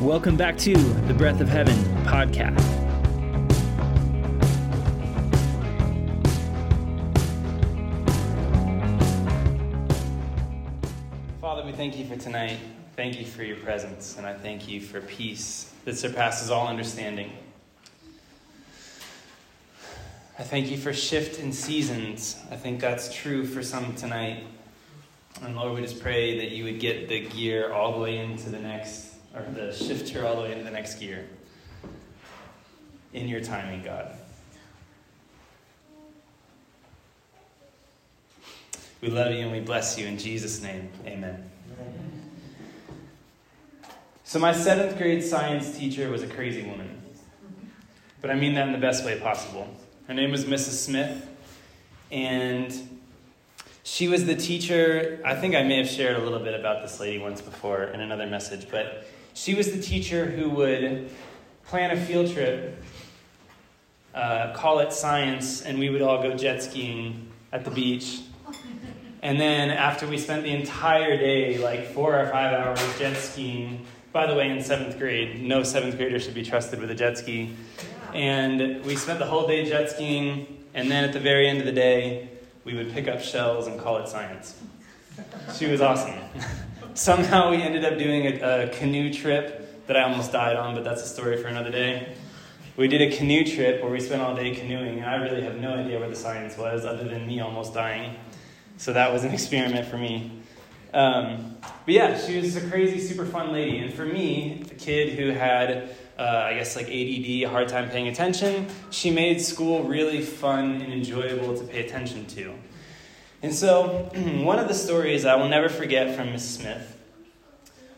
Welcome back to the Breath of Heaven podcast. Father, we thank you for tonight. Thank you for your presence, and I thank you for peace that surpasses all understanding. I thank you for shift in seasons. I think that's true for some tonight. And Lord, we just pray that you would get the gear all the way into the next or the shifter all the way into the next gear in your timing, God. We love you and we bless you in Jesus' name. Amen. So, my seventh grade science teacher was a crazy woman. But I mean that in the best way possible. Her name was Mrs. Smith, and she was the teacher. I think I may have shared a little bit about this lady once before in another message, but she was the teacher who would plan a field trip, uh, call it science, and we would all go jet skiing at the beach. And then after we spent the entire day, like four or five hours jet skiing, by the way, in seventh grade, no seventh grader should be trusted with a jet ski. And we spent the whole day jet skiing, and then at the very end of the day, we would pick up shells and call it science. She was awesome. Somehow we ended up doing a, a, canoe trip that I almost died on, but that's a story for another day. We did a canoe trip where we spent all day canoeing, and I really have no idea where the science was other than me almost dying. So that was an experiment for me. Um, but yeah, she was a crazy, super fun lady. And for me, a kid who had, uh, I guess, like ADD, a hard time paying attention, she made school really fun and enjoyable to pay attention to. And so, one of the stories I will never forget from Miss Smith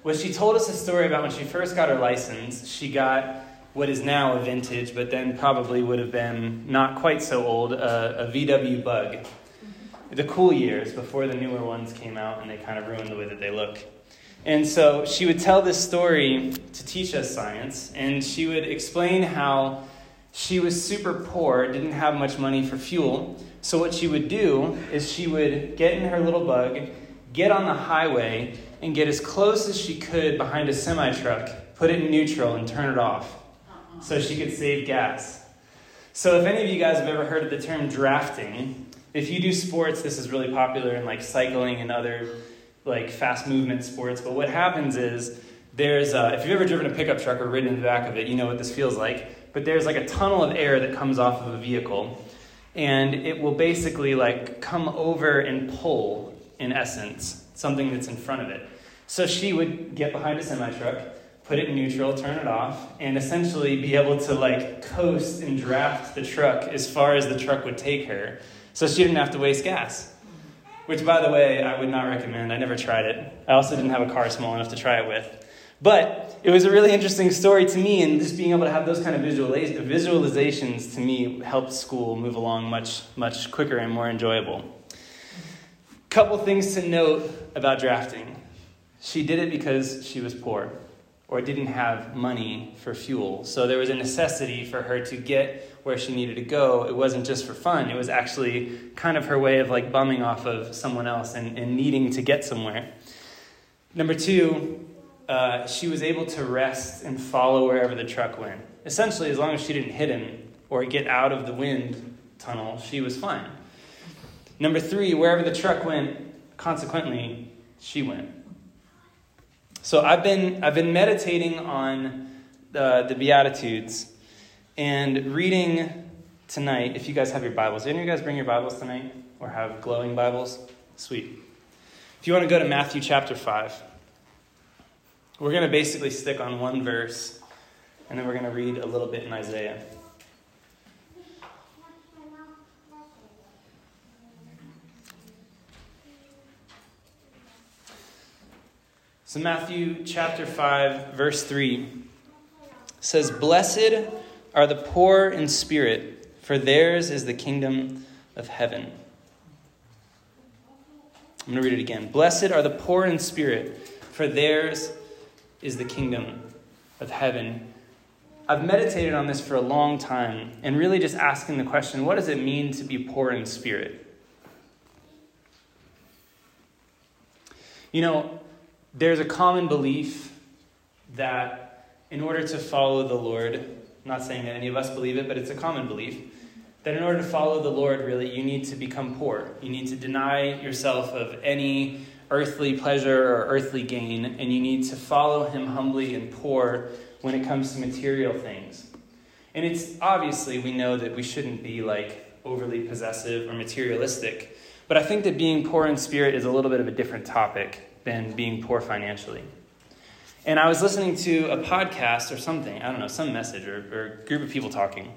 was she told us a story about when she first got her license. She got what is now a vintage, but then probably would have been not quite so old, a, a VW bug. The cool years before the newer ones came out and they kind of ruined the way that they look. And so she would tell this story to teach us science, and she would explain how she was super poor, didn't have much money for fuel, so, what she would do is she would get in her little bug, get on the highway, and get as close as she could behind a semi truck, put it in neutral, and turn it off so she could save gas. So, if any of you guys have ever heard of the term drafting, if you do sports, this is really popular in like cycling and other like fast movement sports. But what happens is there's, uh, if you've ever driven a pickup truck or ridden in the back of it, you know what this feels like. But there's like a tunnel of air that comes off of a vehicle and it will basically like come over and pull in essence something that's in front of it. So she would get behind a semi truck put it in neutral turn it off and essentially be able to like coast and draft the truck as far as the truck would take her so she didn't have to waste gas. Which by the way i would not recommend. I never tried it. I also didn't have a car small enough to try it with but it was a really interesting story to me, and just being able to have those kind of visualizations to me helped school move along much, much quicker and more enjoyable. Couple things to note about drafting. She did it because she was poor or didn't have money for fuel. So there was a necessity for her to get where she needed to go. It wasn't just for fun, it was actually kind of her way of like bumming off of someone else and, and needing to get somewhere. Number two, uh, she was able to rest and follow wherever the truck went. Essentially, as long as she didn't hit him or get out of the wind tunnel, she was fine. Number three, wherever the truck went, consequently, she went. So I've been, I've been meditating on the, the Beatitudes and reading tonight. If you guys have your Bibles, any of you guys bring your Bibles tonight or have glowing Bibles? Sweet. If you want to go to Matthew chapter 5. We're going to basically stick on one verse, and then we're going to read a little bit in Isaiah. So, Matthew chapter 5, verse 3 says, Blessed are the poor in spirit, for theirs is the kingdom of heaven. I'm going to read it again. Blessed are the poor in spirit, for theirs is the kingdom of heaven. I've meditated on this for a long time and really just asking the question what does it mean to be poor in spirit? You know, there's a common belief that in order to follow the Lord, I'm not saying that any of us believe it, but it's a common belief, that in order to follow the Lord, really, you need to become poor. You need to deny yourself of any earthly pleasure or earthly gain, and you need to follow Him humbly and poor when it comes to material things. And it's obviously, we know that we shouldn't be like overly possessive or materialistic, but I think that being poor in spirit is a little bit of a different topic than being poor financially. And I was listening to a podcast or something, I don't know, some message or, or group of people talking.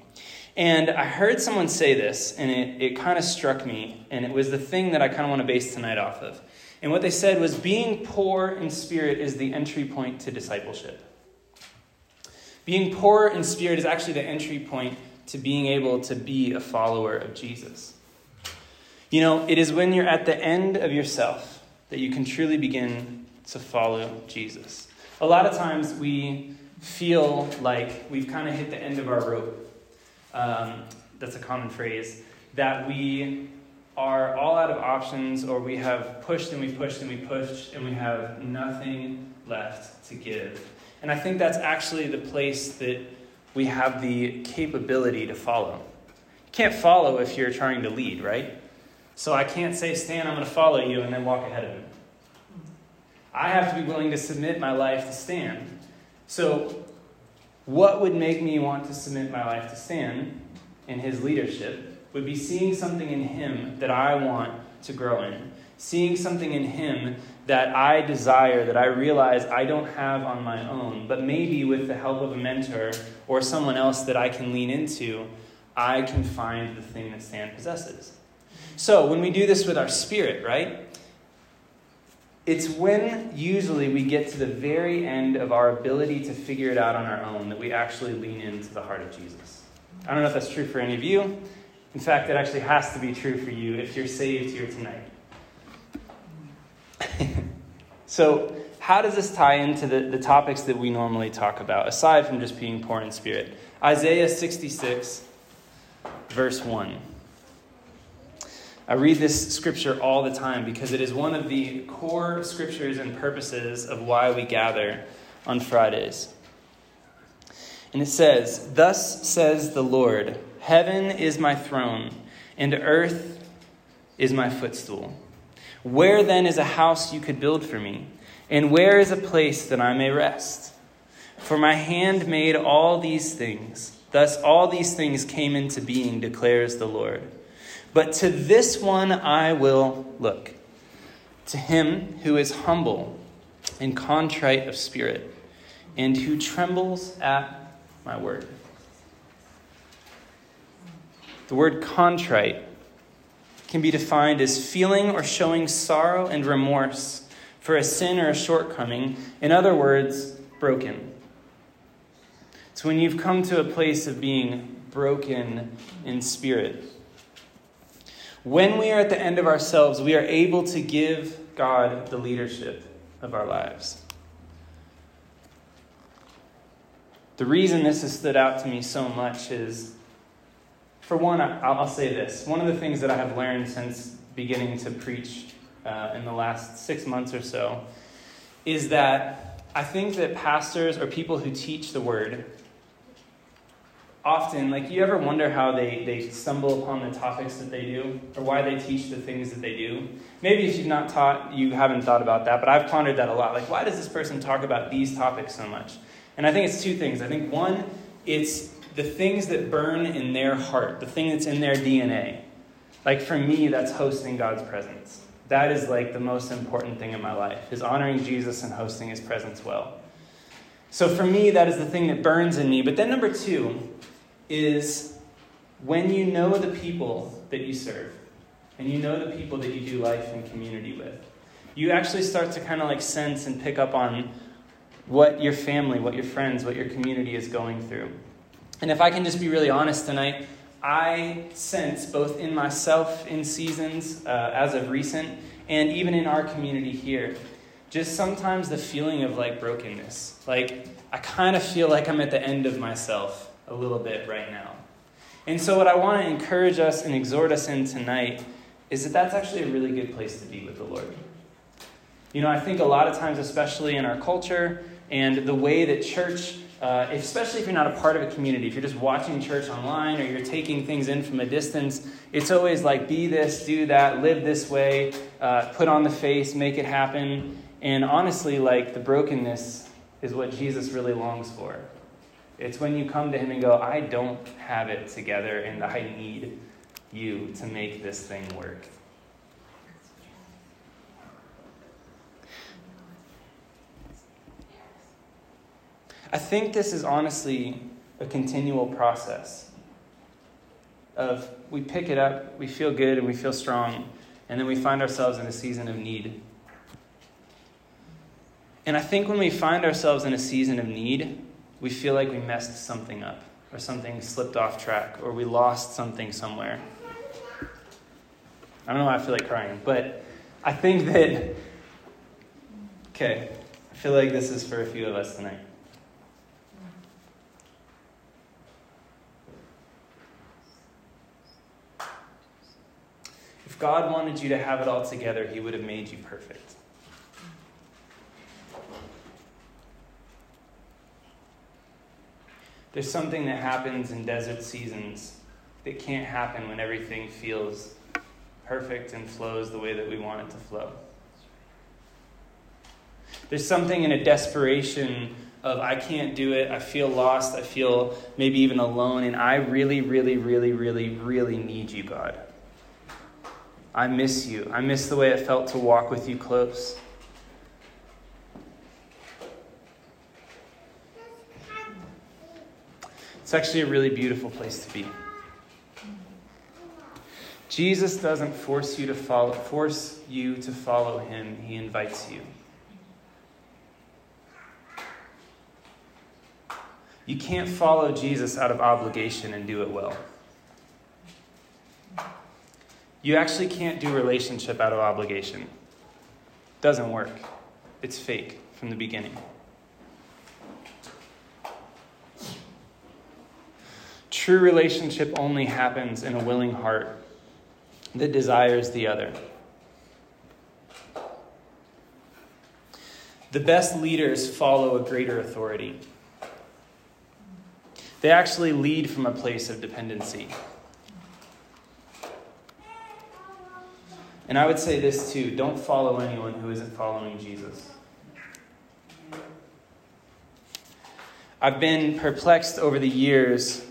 And I heard someone say this, and it, it kind of struck me, and it was the thing that I kind of want to base tonight off of. And what they said was being poor in spirit is the entry point to discipleship. Being poor in spirit is actually the entry point to being able to be a follower of Jesus. You know, it is when you're at the end of yourself that you can truly begin to follow Jesus. A lot of times we feel like we've kind of hit the end of our rope. Um, that's a common phrase. That we are all out of options, or we have pushed and we pushed and we pushed, and we have nothing left to give. And I think that's actually the place that we have the capability to follow. You can't follow if you're trying to lead, right? So I can't say, Stan, I'm going to follow you, and then walk ahead of him. I have to be willing to submit my life to Stan. So, what would make me want to submit my life to Stan in his leadership would be seeing something in him that I want to grow in, seeing something in him that I desire, that I realize I don't have on my own, but maybe with the help of a mentor or someone else that I can lean into, I can find the thing that Stan possesses. So, when we do this with our spirit, right? It's when usually we get to the very end of our ability to figure it out on our own that we actually lean into the heart of Jesus. I don't know if that's true for any of you. In fact, it actually has to be true for you if you're saved here tonight. so, how does this tie into the, the topics that we normally talk about, aside from just being poor in spirit? Isaiah 66, verse 1. I read this scripture all the time because it is one of the core scriptures and purposes of why we gather on Fridays. And it says, Thus says the Lord, Heaven is my throne, and earth is my footstool. Where then is a house you could build for me? And where is a place that I may rest? For my hand made all these things. Thus all these things came into being, declares the Lord. But to this one I will look, to him who is humble and contrite of spirit, and who trembles at my word. The word contrite can be defined as feeling or showing sorrow and remorse for a sin or a shortcoming. In other words, broken. It's when you've come to a place of being broken in spirit. When we are at the end of ourselves, we are able to give God the leadership of our lives. The reason this has stood out to me so much is for one, I'll say this. One of the things that I have learned since beginning to preach uh, in the last six months or so is that I think that pastors or people who teach the word often, like, you ever wonder how they, they stumble upon the topics that they do or why they teach the things that they do? Maybe if you've not taught, you haven't thought about that, but I've pondered that a lot. Like, why does this person talk about these topics so much? And I think it's two things. I think one, it's the things that burn in their heart, the thing that's in their DNA. Like for me, that's hosting God's presence. That is like the most important thing in my life, is honoring Jesus and hosting his presence well. So for me, that is the thing that burns in me. But then number two is when you know the people that you serve, and you know the people that you do life and community with, you actually start to kind of like sense and pick up on what your family, what your friends, what your community is going through. And if I can just be really honest tonight, I sense both in myself in seasons uh, as of recent and even in our community here, just sometimes the feeling of like brokenness. Like, I kind of feel like I'm at the end of myself a little bit right now. And so, what I want to encourage us and exhort us in tonight is that that's actually a really good place to be with the Lord. You know, I think a lot of times, especially in our culture and the way that church uh, especially if you're not a part of a community, if you're just watching church online or you're taking things in from a distance, it's always like be this, do that, live this way, uh, put on the face, make it happen. And honestly, like the brokenness is what Jesus really longs for. It's when you come to Him and go, I don't have it together and I need you to make this thing work. I think this is honestly a continual process of we pick it up, we feel good and we feel strong, and then we find ourselves in a season of need. And I think when we find ourselves in a season of need, we feel like we messed something up, or something slipped off track, or we lost something somewhere. I don't know why I feel like crying, but I think that, okay, I feel like this is for a few of us tonight. God wanted you to have it all together, He would have made you perfect. There's something that happens in desert seasons that can't happen when everything feels perfect and flows the way that we want it to flow. There's something in a desperation of I can't do it, I feel lost, I feel maybe even alone, and I really, really, really, really, really need you, God. I miss you. I miss the way it felt to walk with you close. It's actually a really beautiful place to be. Jesus doesn't force you to follow force you to follow him. He invites you. You can't follow Jesus out of obligation and do it well. You actually can't do relationship out of obligation. Doesn't work. It's fake from the beginning. True relationship only happens in a willing heart that desires the other. The best leaders follow a greater authority. They actually lead from a place of dependency. And I would say this too don't follow anyone who isn't following Jesus. I've been perplexed over the years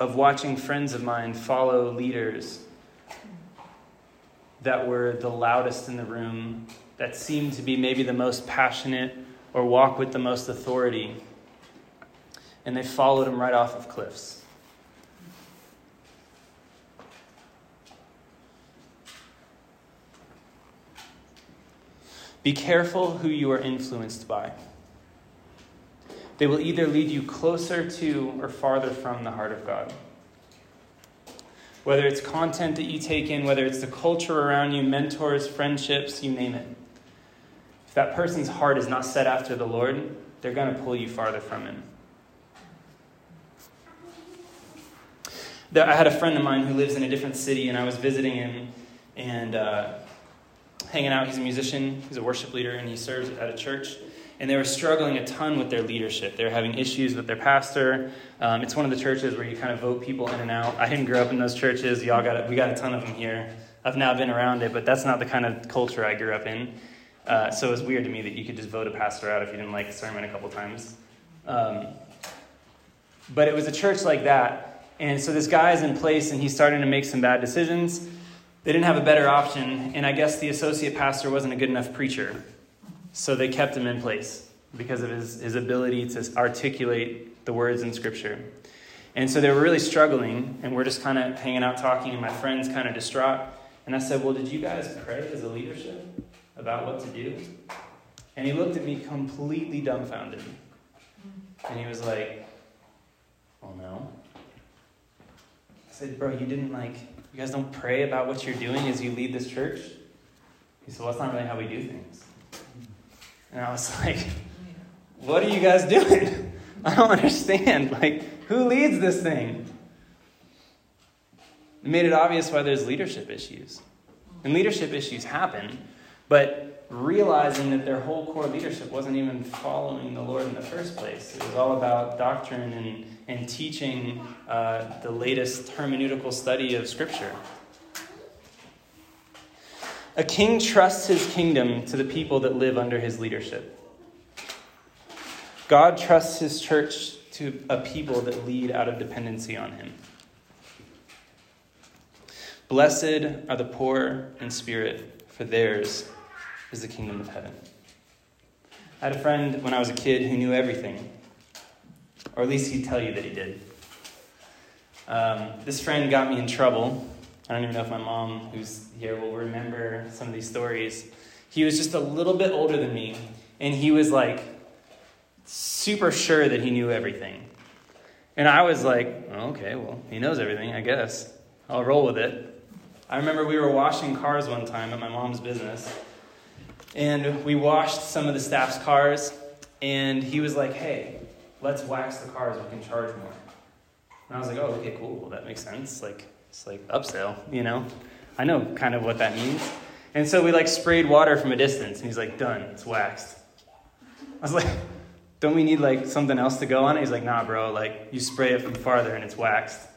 of watching friends of mine follow leaders that were the loudest in the room, that seemed to be maybe the most passionate or walk with the most authority. And they followed them right off of cliffs. Be careful who you are influenced by. They will either lead you closer to or farther from the heart of God. Whether it's content that you take in, whether it's the culture around you, mentors, friendships, you name it. If that person's heart is not set after the Lord, they're going to pull you farther from Him. I had a friend of mine who lives in a different city, and I was visiting him, and uh, hanging out. He's a musician, he's a worship leader, and he serves at a church. And they were struggling a ton with their leadership. They were having issues with their pastor. Um, it's one of the churches where you kind of vote people in and out. I didn't grow up in those churches. Y'all got we got a ton of them here. I've now been around it, but that's not the kind of culture I grew up in. Uh, so it was weird to me that you could just vote a pastor out if you didn't like the sermon a couple times. Um, but it was a church like that. And so this guy's in place and he's starting to make some bad decisions. They didn't have a better option, and I guess the associate pastor wasn't a good enough preacher. So they kept him in place because of his, his ability to articulate the words in Scripture. And so they were really struggling, and we're just kind of hanging out talking, and my friend's kind of distraught. And I said, Well, did you guys pray as a leadership about what to do? And he looked at me completely dumbfounded. And he was like, Well, no. I said, Bro, you didn't like you guys don't pray about what you're doing as you lead this church? He said, Well, that's not really how we do things. And I was like, What are you guys doing? I don't understand. Like, who leads this thing? It made it obvious why there's leadership issues. And leadership issues happen, but realizing that their whole core leadership wasn't even following the Lord in the first place. It was all about doctrine and, and teaching uh, the latest hermeneutical study of Scripture. A king trusts his kingdom to the people that live under his leadership. God trusts his church to a people that lead out of dependency on him. Blessed are the poor in spirit, for theirs is the kingdom of heaven. I had a friend when I was a kid who knew everything, or at least he'd tell you that he did. Um, this friend got me in trouble. I don't even know if my mom, who's here, will remember some of these stories. He was just a little bit older than me, and he was like super sure that he knew everything. And I was like, oh, okay, well, he knows everything, I guess. I'll roll with it. I remember we were washing cars one time at my mom's business, and we washed some of the staff's cars, and he was like, hey, let's wax the cars, we can charge more. And I was like, oh, okay, cool, well, that makes sense. Like, it's like upsell, you know? I know kind of what that means. And so we like sprayed water from a distance, and he's like, done, it's waxed. I was like, don't we need like something else to go on it? He's like, nah, bro, like you spray it from farther and it's waxed.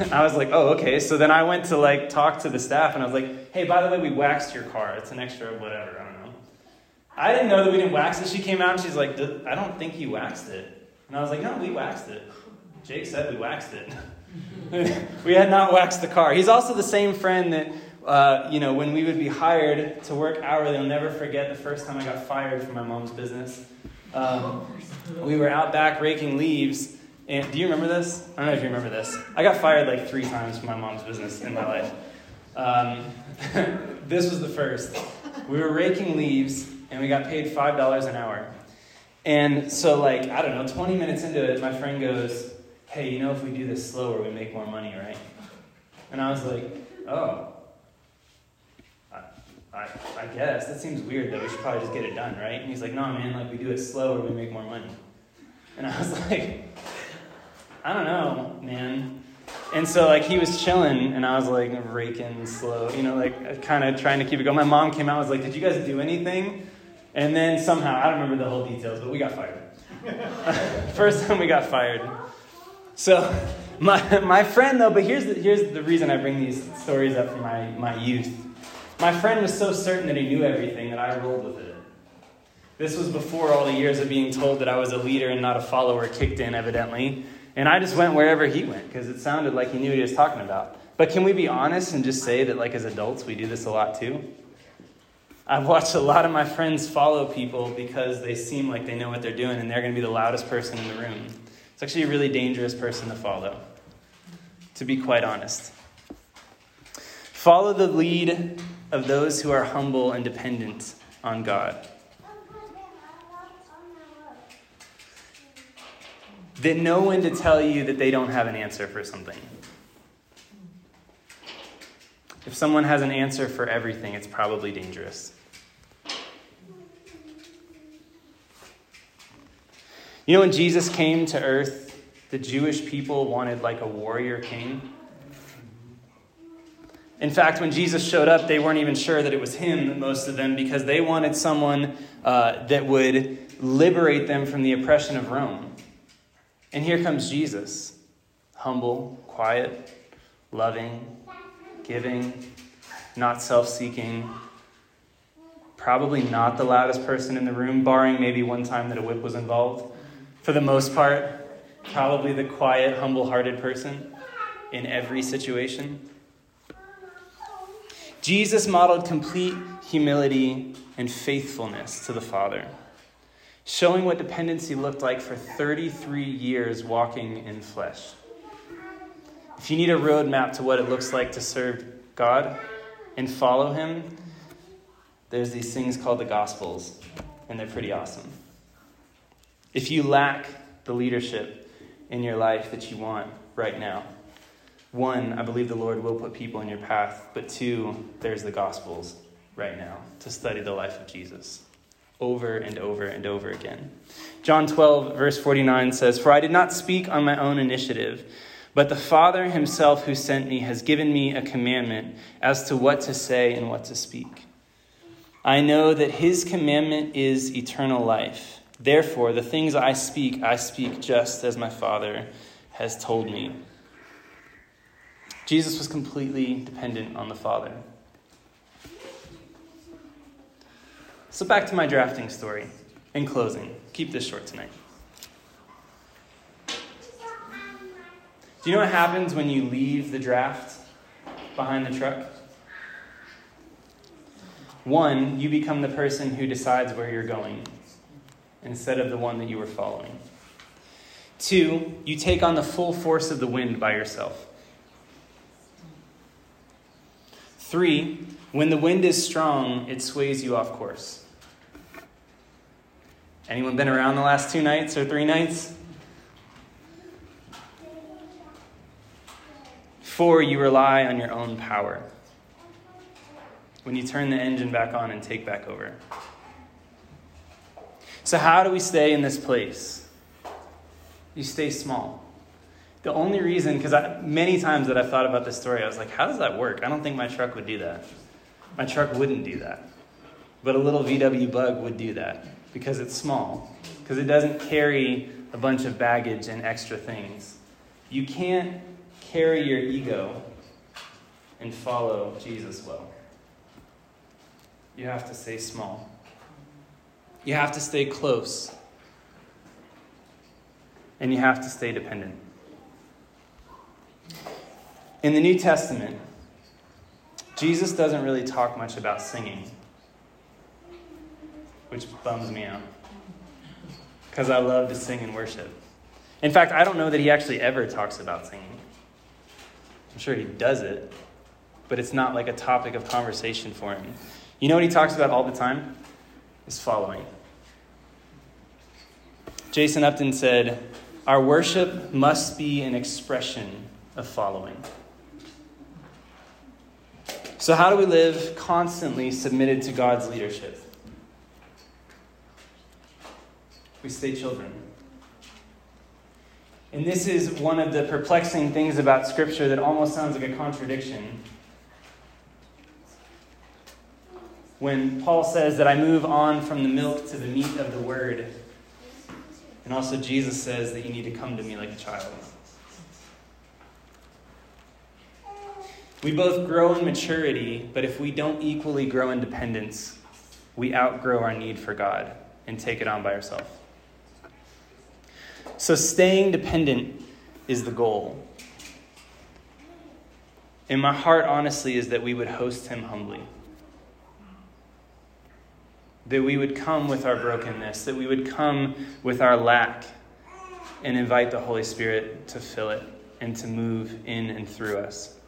I was like, oh, okay. So then I went to like talk to the staff and I was like, hey, by the way, we waxed your car. It's an extra whatever. I don't know. I didn't know that we didn't wax it. She came out and she's like, I don't think you waxed it. And I was like, no, we waxed it. Jake said we waxed it. we had not waxed the car. He's also the same friend that, uh, you know, when we would be hired to work hourly, I'll never forget the first time I got fired from my mom's business. Um, we were out back raking leaves. And do you remember this? I don't know if you remember this. I got fired like three times from my mom's business in my life. Um, this was the first. We were raking leaves and we got paid $5 an hour. And so, like, I don't know, 20 minutes into it, my friend goes, Hey, you know, if we do this slower, we make more money, right? And I was like, Oh, I, I guess. That seems weird, though. We should probably just get it done, right? And he's like, no, man, like, we do it slower, we make more money. And I was like, I don't know, man. And so, like, he was chilling, and I was, like, raking slow, you know, like, uh, kind of trying to keep it going. My mom came out and was like, did you guys do anything? And then somehow, I don't remember the whole details, but we got fired. First time we got fired. So, my, my friend, though, but here's the, here's the reason I bring these stories up from my, my youth my friend was so certain that he knew everything that I rolled with it. This was before all the years of being told that I was a leader and not a follower kicked in, evidently. And I just went wherever he went because it sounded like he knew what he was talking about. But can we be honest and just say that, like, as adults, we do this a lot too? I've watched a lot of my friends follow people because they seem like they know what they're doing and they're going to be the loudest person in the room. It's actually a really dangerous person to follow, to be quite honest. Follow the lead of those who are humble and dependent on God. That know when to tell you that they don't have an answer for something. If someone has an answer for everything, it's probably dangerous. You know, when Jesus came to earth, the Jewish people wanted like a warrior king. In fact, when Jesus showed up, they weren't even sure that it was him, most of them, because they wanted someone uh, that would liberate them from the oppression of Rome. And here comes Jesus humble, quiet, loving, giving, not self seeking, probably not the loudest person in the room, barring maybe one time that a whip was involved. For the most part, probably the quiet, humble hearted person in every situation. Jesus modeled complete humility and faithfulness to the Father, showing what dependency looked like for 33 years walking in flesh. If you need a roadmap to what it looks like to serve God and follow Him, there's these things called the Gospels, and they're pretty awesome. If you lack the leadership in your life that you want right now, one, I believe the Lord will put people in your path, but two, there's the Gospels right now to study the life of Jesus over and over and over again. John 12, verse 49 says, For I did not speak on my own initiative, but the Father himself who sent me has given me a commandment as to what to say and what to speak. I know that his commandment is eternal life. Therefore, the things I speak, I speak just as my Father has told me. Jesus was completely dependent on the Father. So, back to my drafting story. In closing, keep this short tonight. Do you know what happens when you leave the draft behind the truck? One, you become the person who decides where you're going instead of the one that you were following. Two, you take on the full force of the wind by yourself. Three, when the wind is strong, it sways you off course. Anyone been around the last two nights or three nights? Four, you rely on your own power. When you turn the engine back on and take back over. So, how do we stay in this place? You stay small. The only reason, because many times that I've thought about this story, I was like, how does that work? I don't think my truck would do that. My truck wouldn't do that. But a little VW bug would do that because it's small, because it doesn't carry a bunch of baggage and extra things. You can't carry your ego and follow Jesus well. You have to stay small. You have to stay close. And you have to stay dependent. In the New Testament, Jesus doesn't really talk much about singing, which bums me out because I love to sing and worship. In fact, I don't know that he actually ever talks about singing. I'm sure he does it, but it's not like a topic of conversation for him. You know what he talks about all the time? Is following. Jason Upton said, Our worship must be an expression of following. So, how do we live constantly submitted to God's leadership? We stay children. And this is one of the perplexing things about Scripture that almost sounds like a contradiction. When Paul says that I move on from the milk to the meat of the word, and also Jesus says that you need to come to me like a child. We both grow in maturity, but if we don't equally grow in dependence, we outgrow our need for God and take it on by ourselves. So, staying dependent is the goal. And my heart, honestly, is that we would host Him humbly. That we would come with our brokenness, that we would come with our lack and invite the Holy Spirit to fill it and to move in and through us.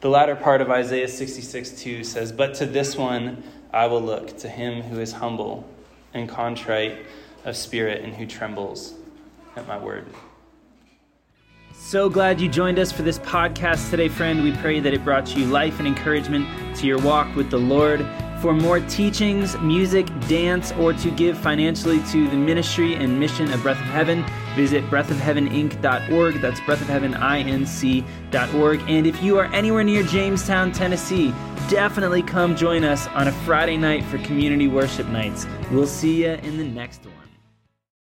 The latter part of Isaiah 66 2 says, But to this one I will look, to him who is humble and contrite of spirit and who trembles at my word. So glad you joined us for this podcast today, friend. We pray that it brought you life and encouragement to your walk with the Lord. For more teachings, music, dance, or to give financially to the ministry and mission of Breath of Heaven, visit breathofheaveninc.org. That's breathofheaveninc.org. And if you are anywhere near Jamestown, Tennessee, definitely come join us on a Friday night for community worship nights. We'll see you in the next one.